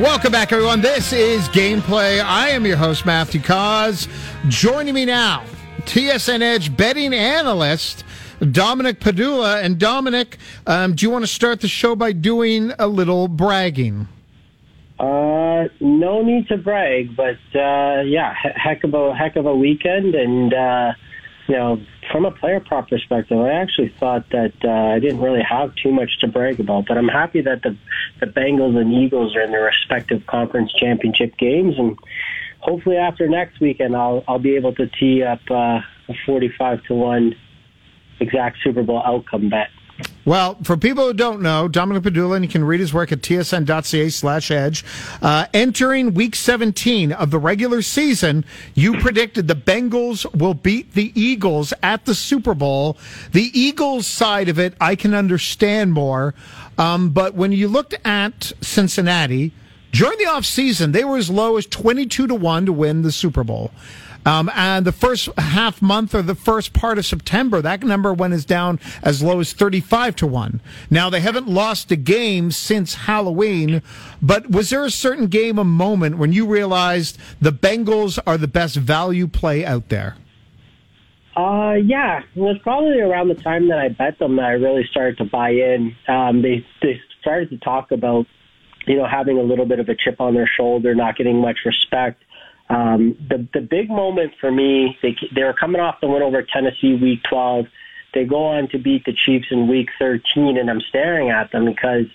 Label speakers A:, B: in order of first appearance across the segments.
A: Welcome back, everyone. This is Gameplay. I am your host, Matthew Cauz. Joining me now, TSN Edge betting analyst, Dominic Padula. And Dominic, um, do you want to start the show by doing a little bragging?
B: Uh, no need to brag, but uh, yeah, heck of a heck of a weekend, and uh, you know, from a player prop perspective, I actually thought that uh, I didn't really have too much to brag about. But I'm happy that the the Bengals and Eagles are in their respective conference championship games, and hopefully after next weekend, I'll I'll be able to tee up uh, a 45 to one exact Super Bowl outcome bet.
A: Well, for people who don't know, Dominic Padula, and you can read his work at tsn.ca slash edge. Uh, entering week 17 of the regular season, you predicted the Bengals will beat the Eagles at the Super Bowl. The Eagles side of it, I can understand more. Um, but when you looked at Cincinnati, during the offseason, they were as low as 22 to 1 to win the Super Bowl. Um, and the first half month or the first part of September, that number went as down as low as 35 to 1. Now, they haven't lost a game since Halloween, but was there a certain game, a moment when you realized the Bengals are the best value play out there?
B: Uh, yeah, it was probably around the time that I bet them that I really started to buy in. Um, they they started to talk about, you know, having a little bit of a chip on their shoulder, not getting much respect. Um, the the big moment for me, they they were coming off the win over Tennessee week 12. They go on to beat the Chiefs in week 13, and I'm staring at them because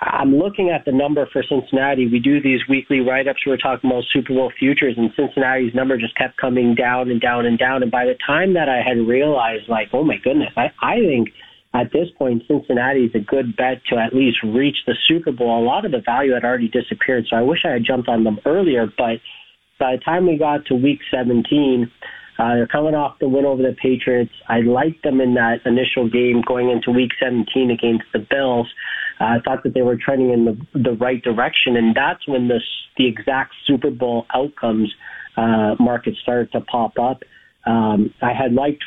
B: I'm looking at the number for Cincinnati. We do these weekly write-ups. We are talking about Super Bowl futures, and Cincinnati's number just kept coming down and down and down. And by the time that I had realized, like, oh my goodness, I, I think at this point Cincinnati is a good bet to at least reach the Super Bowl. A lot of the value had already disappeared, so I wish I had jumped on them earlier, but by the time we got to week 17, uh, they're coming off the win over the Patriots. I liked them in that initial game going into week 17 against the Bills. Uh, I thought that they were trending in the, the right direction, and that's when this, the exact Super Bowl outcomes uh, market started to pop up. Um, I had liked,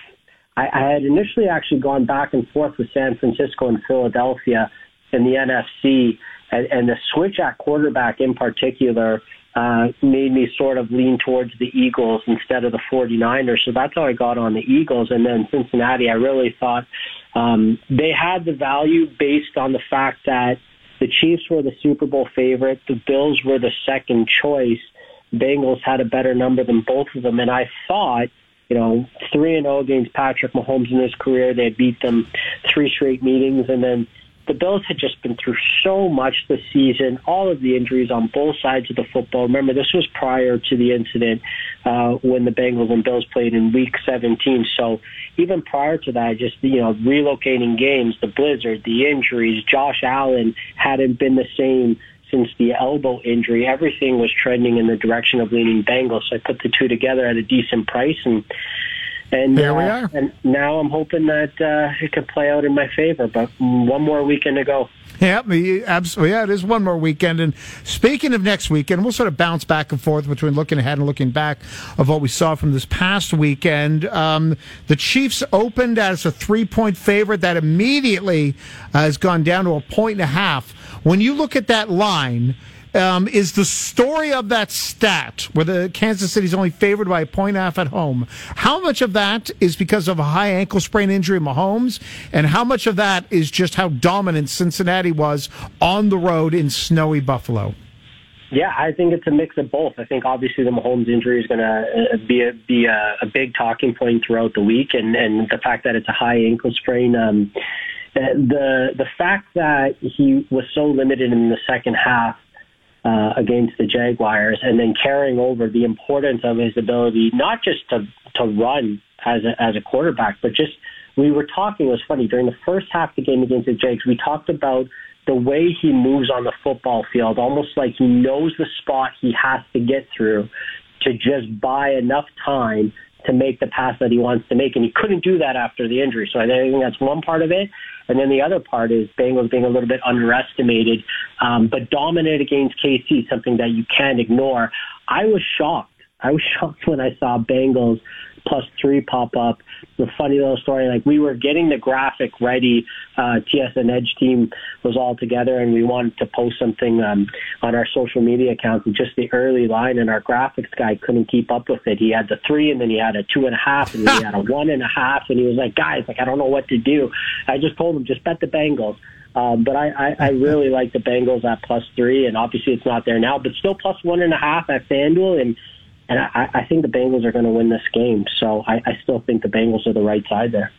B: I, I had initially actually gone back and forth with San Francisco and Philadelphia in the NFC, and, and the switch at quarterback in particular uh, made me sort of lean towards the Eagles instead of the 49ers. So that's how I got on the Eagles. And then Cincinnati, I really thought um, they had the value based on the fact that the Chiefs were the Super Bowl favorite, the Bills were the second choice. Bengals had a better number than both of them, and I thought, you know, three and zero oh against Patrick Mahomes in his career. They beat them three straight meetings, and then the Bills had just been through so much this season, all of the injuries on both sides of the football. Remember, this was prior to the incident uh, when the Bengals and Bills played in Week 17. So even prior to that, just you know, relocating games, the blizzard, the injuries, Josh Allen hadn't been the same since the elbow injury. Everything was trending in the direction of leaning Bengals. So I put the two together at a decent price and and
A: there we uh,
B: are. And now I'm hoping that uh, it could play out in my favor. But one more weekend to go.
A: Yeah, absolutely. Yeah, it is one more weekend. And speaking of next weekend, we'll sort of bounce back and forth between looking ahead and looking back of what we saw from this past weekend. Um, the Chiefs opened as a three point favorite that immediately uh, has gone down to a point and a half. When you look at that line, um, is the story of that stat where the Kansas City's only favored by a point half at home. How much of that is because of a high ankle sprain injury in Mahomes, and how much of that is just how dominant Cincinnati was on the road in snowy Buffalo?
B: Yeah, I think it's a mix of both. I think obviously the Mahomes injury is going to uh, be a, be a, a big talking point throughout the week, and and the fact that it's a high ankle sprain. Um, the the fact that he was so limited in the second half uh, against the Jaguars, and then carrying over the importance of his ability not just to to run as a, as a quarterback, but just we were talking. It was funny during the first half of the game against the Jags. We talked about the way he moves on the football field, almost like he knows the spot he has to get through to just buy enough time to make the pass that he wants to make. And he couldn't do that after the injury. So I think that's one part of it. And then the other part is Bengals being a little bit underestimated, um, but dominant against KC, something that you can't ignore. I was shocked. I was shocked when I saw Bengals plus three pop up. The funny little story, like we were getting the graphic ready. Uh, TSN Edge team was all together, and we wanted to post something um, on our social media accounts. And just the early line, and our graphics guy couldn't keep up with it. He had the three, and then he had a two and a half, and then he had a one and a half, and he was like, "Guys, like I don't know what to do." I just told him, "Just bet the Bengals." Um, but I, I, I really like the Bengals at plus three, and obviously it's not there now, but still plus one and a half at FanDuel, and and I, I think the Bengals are going to win this game. So I, I still think the Bengals are the right side there.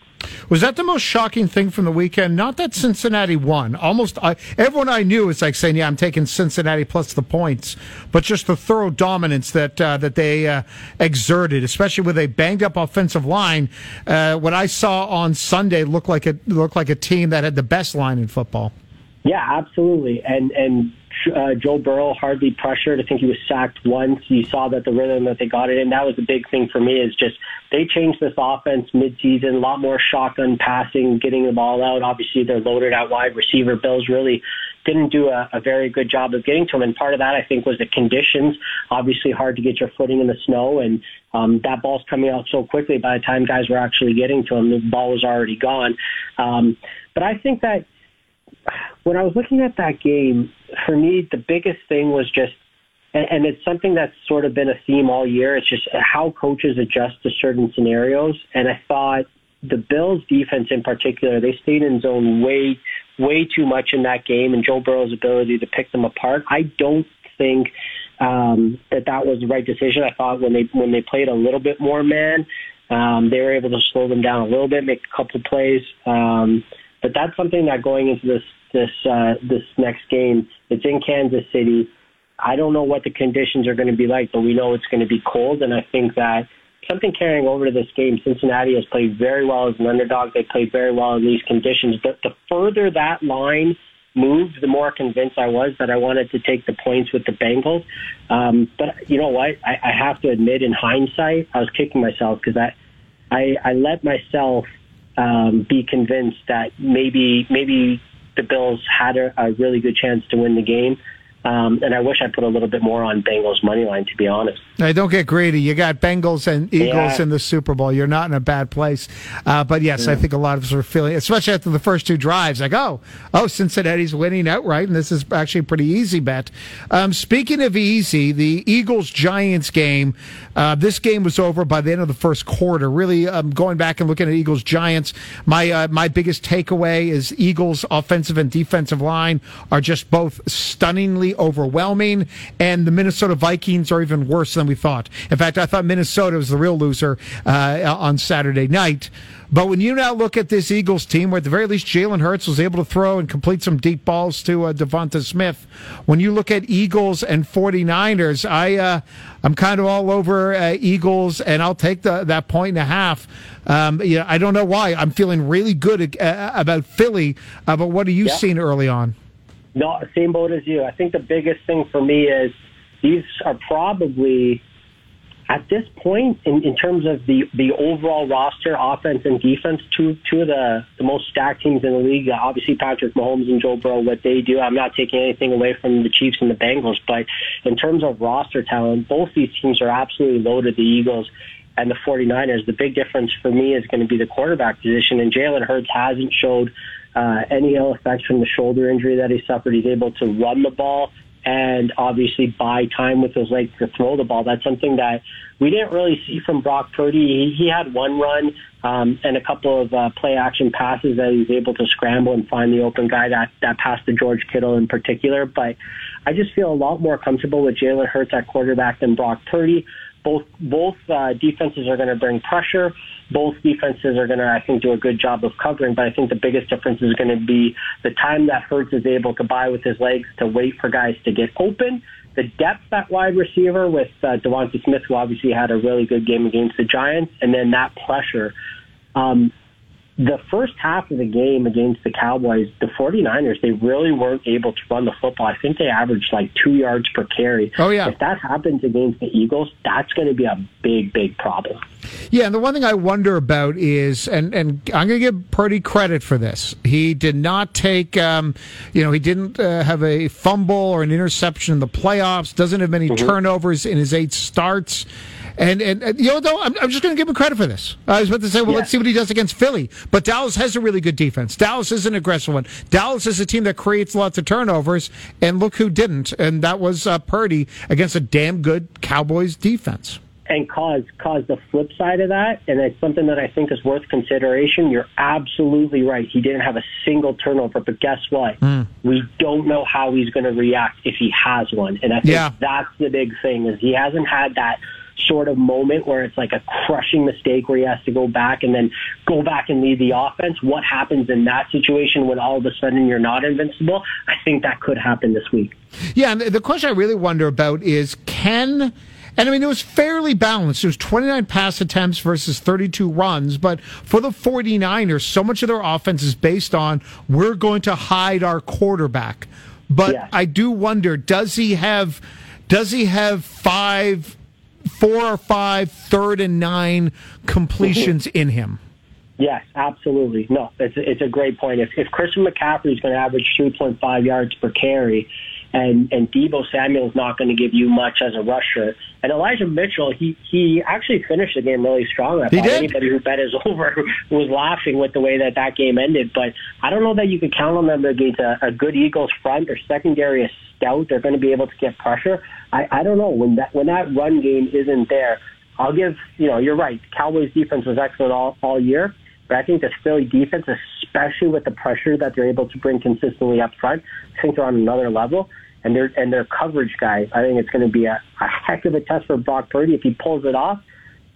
A: Was that the most shocking thing from the weekend? Not that Cincinnati won. Almost I, everyone I knew was like saying, "Yeah, I'm taking Cincinnati plus the points," but just the thorough dominance that uh, that they uh, exerted, especially with a banged up offensive line. Uh, what I saw on Sunday looked like a looked like a team that had the best line in football.
B: Yeah, absolutely, and and uh, Joe Burrow hardly pressured. I think he was sacked once. You saw that the rhythm that they got it in. That was the big thing for me is just they changed this offense midseason. A lot more shotgun passing, getting the ball out. Obviously, they're loaded at wide receiver. Bills really didn't do a, a very good job of getting to him. And part of that, I think, was the conditions. Obviously, hard to get your footing in the snow, and um, that ball's coming out so quickly. By the time guys were actually getting to him, the ball was already gone. Um, but I think that when I was looking at that game, for me, the biggest thing was just, and, and it's something that's sort of been a theme all year. It's just how coaches adjust to certain scenarios. And I thought the Bills defense in particular, they stayed in zone way, way too much in that game and Joe Burrow's ability to pick them apart. I don't think um, that that was the right decision. I thought when they, when they played a little bit more man, um, they were able to slow them down a little bit, make a couple plays. Um, but that's something that going into this this uh, this next game, it's in Kansas City. I don't know what the conditions are going to be like, but we know it's going to be cold, and I think that something carrying over to this game. Cincinnati has played very well as an underdog. They played very well in these conditions. But the further that line moved, the more convinced I was that I wanted to take the points with the Bengals. Um, but you know what? I, I have to admit, in hindsight, I was kicking myself because I, I, I let myself um, be convinced that maybe maybe the Bills had a, a really good chance to win the game. Um, and I wish I put a little bit more on Bengals money line, to be honest.
A: Hey, don't get greedy. You got Bengals and Eagles yeah. in the Super Bowl. You're not in a bad place. Uh, but yes, yeah. I think a lot of us are feeling, especially after the first two drives, like, oh, oh, Cincinnati's winning outright, and this is actually a pretty easy bet. Um, speaking of easy, the Eagles Giants game. Uh, this game was over by the end of the first quarter. Really, um, going back and looking at Eagles Giants, my uh, my biggest takeaway is Eagles offensive and defensive line are just both stunningly overwhelming, and the Minnesota Vikings are even worse than we thought. In fact, I thought Minnesota was the real loser uh, on Saturday night. But when you now look at this Eagles team, where at the very least Jalen Hurts was able to throw and complete some deep balls to uh, Devonta Smith, when you look at Eagles and 49ers, I, uh, I'm kind of all over uh, Eagles, and I'll take the, that point and a half. Um, you know, I don't know why. I'm feeling really good uh, about Philly, uh, but what are you seeing early on?
B: No, same boat as you. I think the biggest thing for me is these are probably at this point in, in terms of the, the overall roster, offense and defense, two two of the, the most stacked teams in the league. Obviously, Patrick Mahomes and Joe Burrow, what they do. I'm not taking anything away from the Chiefs and the Bengals, but in terms of roster talent, both these teams are absolutely loaded. The Eagles and the 49ers. The big difference for me is going to be the quarterback position, and Jalen Hurts hasn't showed uh, any ill effects from the shoulder injury that he suffered. He's able to run the ball and obviously buy time with his legs to throw the ball. That's something that we didn't really see from Brock Purdy. He, he had one run um, and a couple of uh, play action passes that he was able to scramble and find the open guy that that passed to George Kittle in particular. But I just feel a lot more comfortable with Jalen Hurts at quarterback than Brock Purdy both both uh, defenses are going to bring pressure. Both defenses are going to, I think, do a good job of covering. But I think the biggest difference is going to be the time that Hurts is able to buy with his legs to wait for guys to get open. The depth at wide receiver with uh, Devonta Smith, who obviously had a really good game against the Giants, and then that pressure. Um, the first half of the game against the Cowboys, the 49ers, they really weren't able to run the football. I think they averaged like two yards per carry.
A: Oh, yeah.
B: If that happens against the Eagles, that's going to be a big, big problem.
A: Yeah, and the one thing I wonder about is, and, and I'm going to give Purdy credit for this. He did not take, um, you know, he didn't uh, have a fumble or an interception in the playoffs, doesn't have many mm-hmm. turnovers in his eight starts. And, and, and you know, though, I'm, I'm just going to give him credit for this. I was about to say, well,
B: Yeah.
A: let's see what he does against Philly. But Dallas has a really good defense. Dallas is an aggressive one. Dallas is a team that creates lots of turnovers, and look who didn't. And that was uh, Purdy against a damn good Cowboys defense.
B: and cause cause the flip side of that, and it's something that I think is worth consideration. You're absolutely right. He didn't have a single turnover, but guess what?
A: Hmm.
B: We don't know how he's going to react if he has one, and I think
A: Yeah.
B: that's the big thing is he hasn't had that sort of moment where it's like a crushing mistake where he has to go back and then go back and lead the offense. What happens in that situation when all of a sudden you're not invincible? I think that could happen this week.
A: Yeah, and the question I really wonder about is can. And I mean, it was fairly balanced. It was 29 pass attempts versus 32 runs. But for the 49ers, so much of their offense is based on we're going to hide our quarterback. But
B: Yes.
A: I do wonder, does he have, does he have five, four or five third and nine completions mm-hmm. in him?
B: Yes, absolutely. No, it's it's a great point. If if Christian McCaffrey is going to average 3.5 yards per carry, and and Deebo Samuel is not going to give you much as a rusher, and Elijah Mitchell, he he actually finished the game really strong. I
A: He
B: thought
A: did.
B: anybody who bet his over was laughing with the way that that game ended. But I don't know that you could count on them against a, a good Eagles front. Their secondary is stout. They're going to be able to get pressure. I I don't know when that when that run game isn't there. I'll give you know you're right. Cowboys defense was excellent all all year. But I think the Philly defense, especially with the pressure that they're able to bring consistently up front, I think they're on another level. And their and their coverage guys, I think it's going to be a, a heck of a test for Brock Purdy if he pulls it off.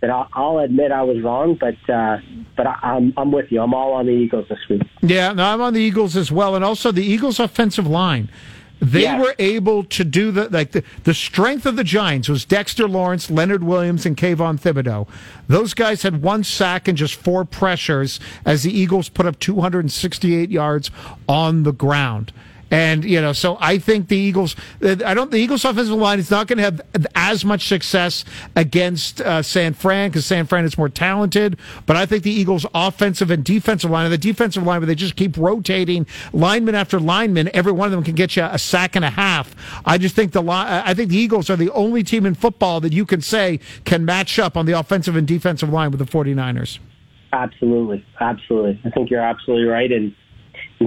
B: Then I'll, I'll admit I was wrong, but uh, but I, I'm I'm with you. I'm all on the Eagles this week.
A: Yeah, no, I'm on the Eagles as well, and also the Eagles' offensive line. They
B: Yes.
A: were able to do the like the, the strength of the Giants was Dexter Lawrence, Leonard Williams, and Kayvon Thibodeaux. Those guys had one sack and just four pressures as the Eagles put up 268 yards on the ground. And you know, so I think the Eagles. I don't. The Eagles' offensive line is not going to have as much success against uh, San Fran because San Fran is more talented. But I think the Eagles' offensive and defensive line, and the defensive line, where they just keep rotating lineman after lineman, every one of them can get you a sack and a half. I just think the I think the Eagles are the only team in football that you can say can match up on the offensive and defensive line with the 49ers.
B: Absolutely, absolutely. I think you're absolutely right. And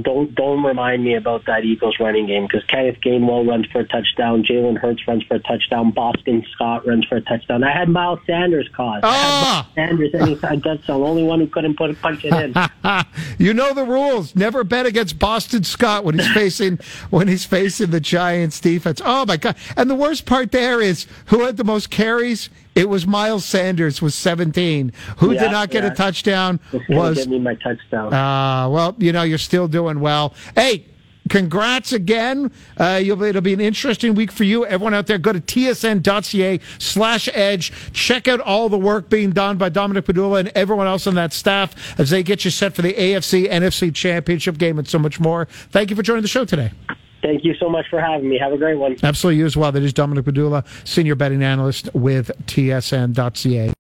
B: don't don't remind me about that Eagles running game because Kenneth Gainwell runs for a touchdown, Jalen Hurts runs for a touchdown, Boston Scott runs for a touchdown. I had Miles Sanders caught. I had
A: Ah!
B: Miles Sanders anytime touchdown, only one who couldn't put a punch it in.
A: you know the rules. Never bet against Boston Scott when he's facing when he's facing the Giants defense. Oh my god! And the worst part there is who had the most carries. It was Miles Sanders with 17. Who
B: Yeah,
A: did not get
B: yeah.
A: a touchdown was
B: get me my touchdown.
A: uh, well, you know, you're still doing well. Hey, congrats again. Uh, you'll, it'll be an interesting week for you. Everyone out there, go to tsn.ca slash edge. Check out all the work being done by Dominic Padula and everyone else on that staff as they get you set for the AFC, NFC championship game and so much more. Thank you for joining the show today.
B: Thank you so much for having me. Have a great one.
A: Absolutely, you as well. That is Dominic Padula, senior betting analyst with tsn.ca.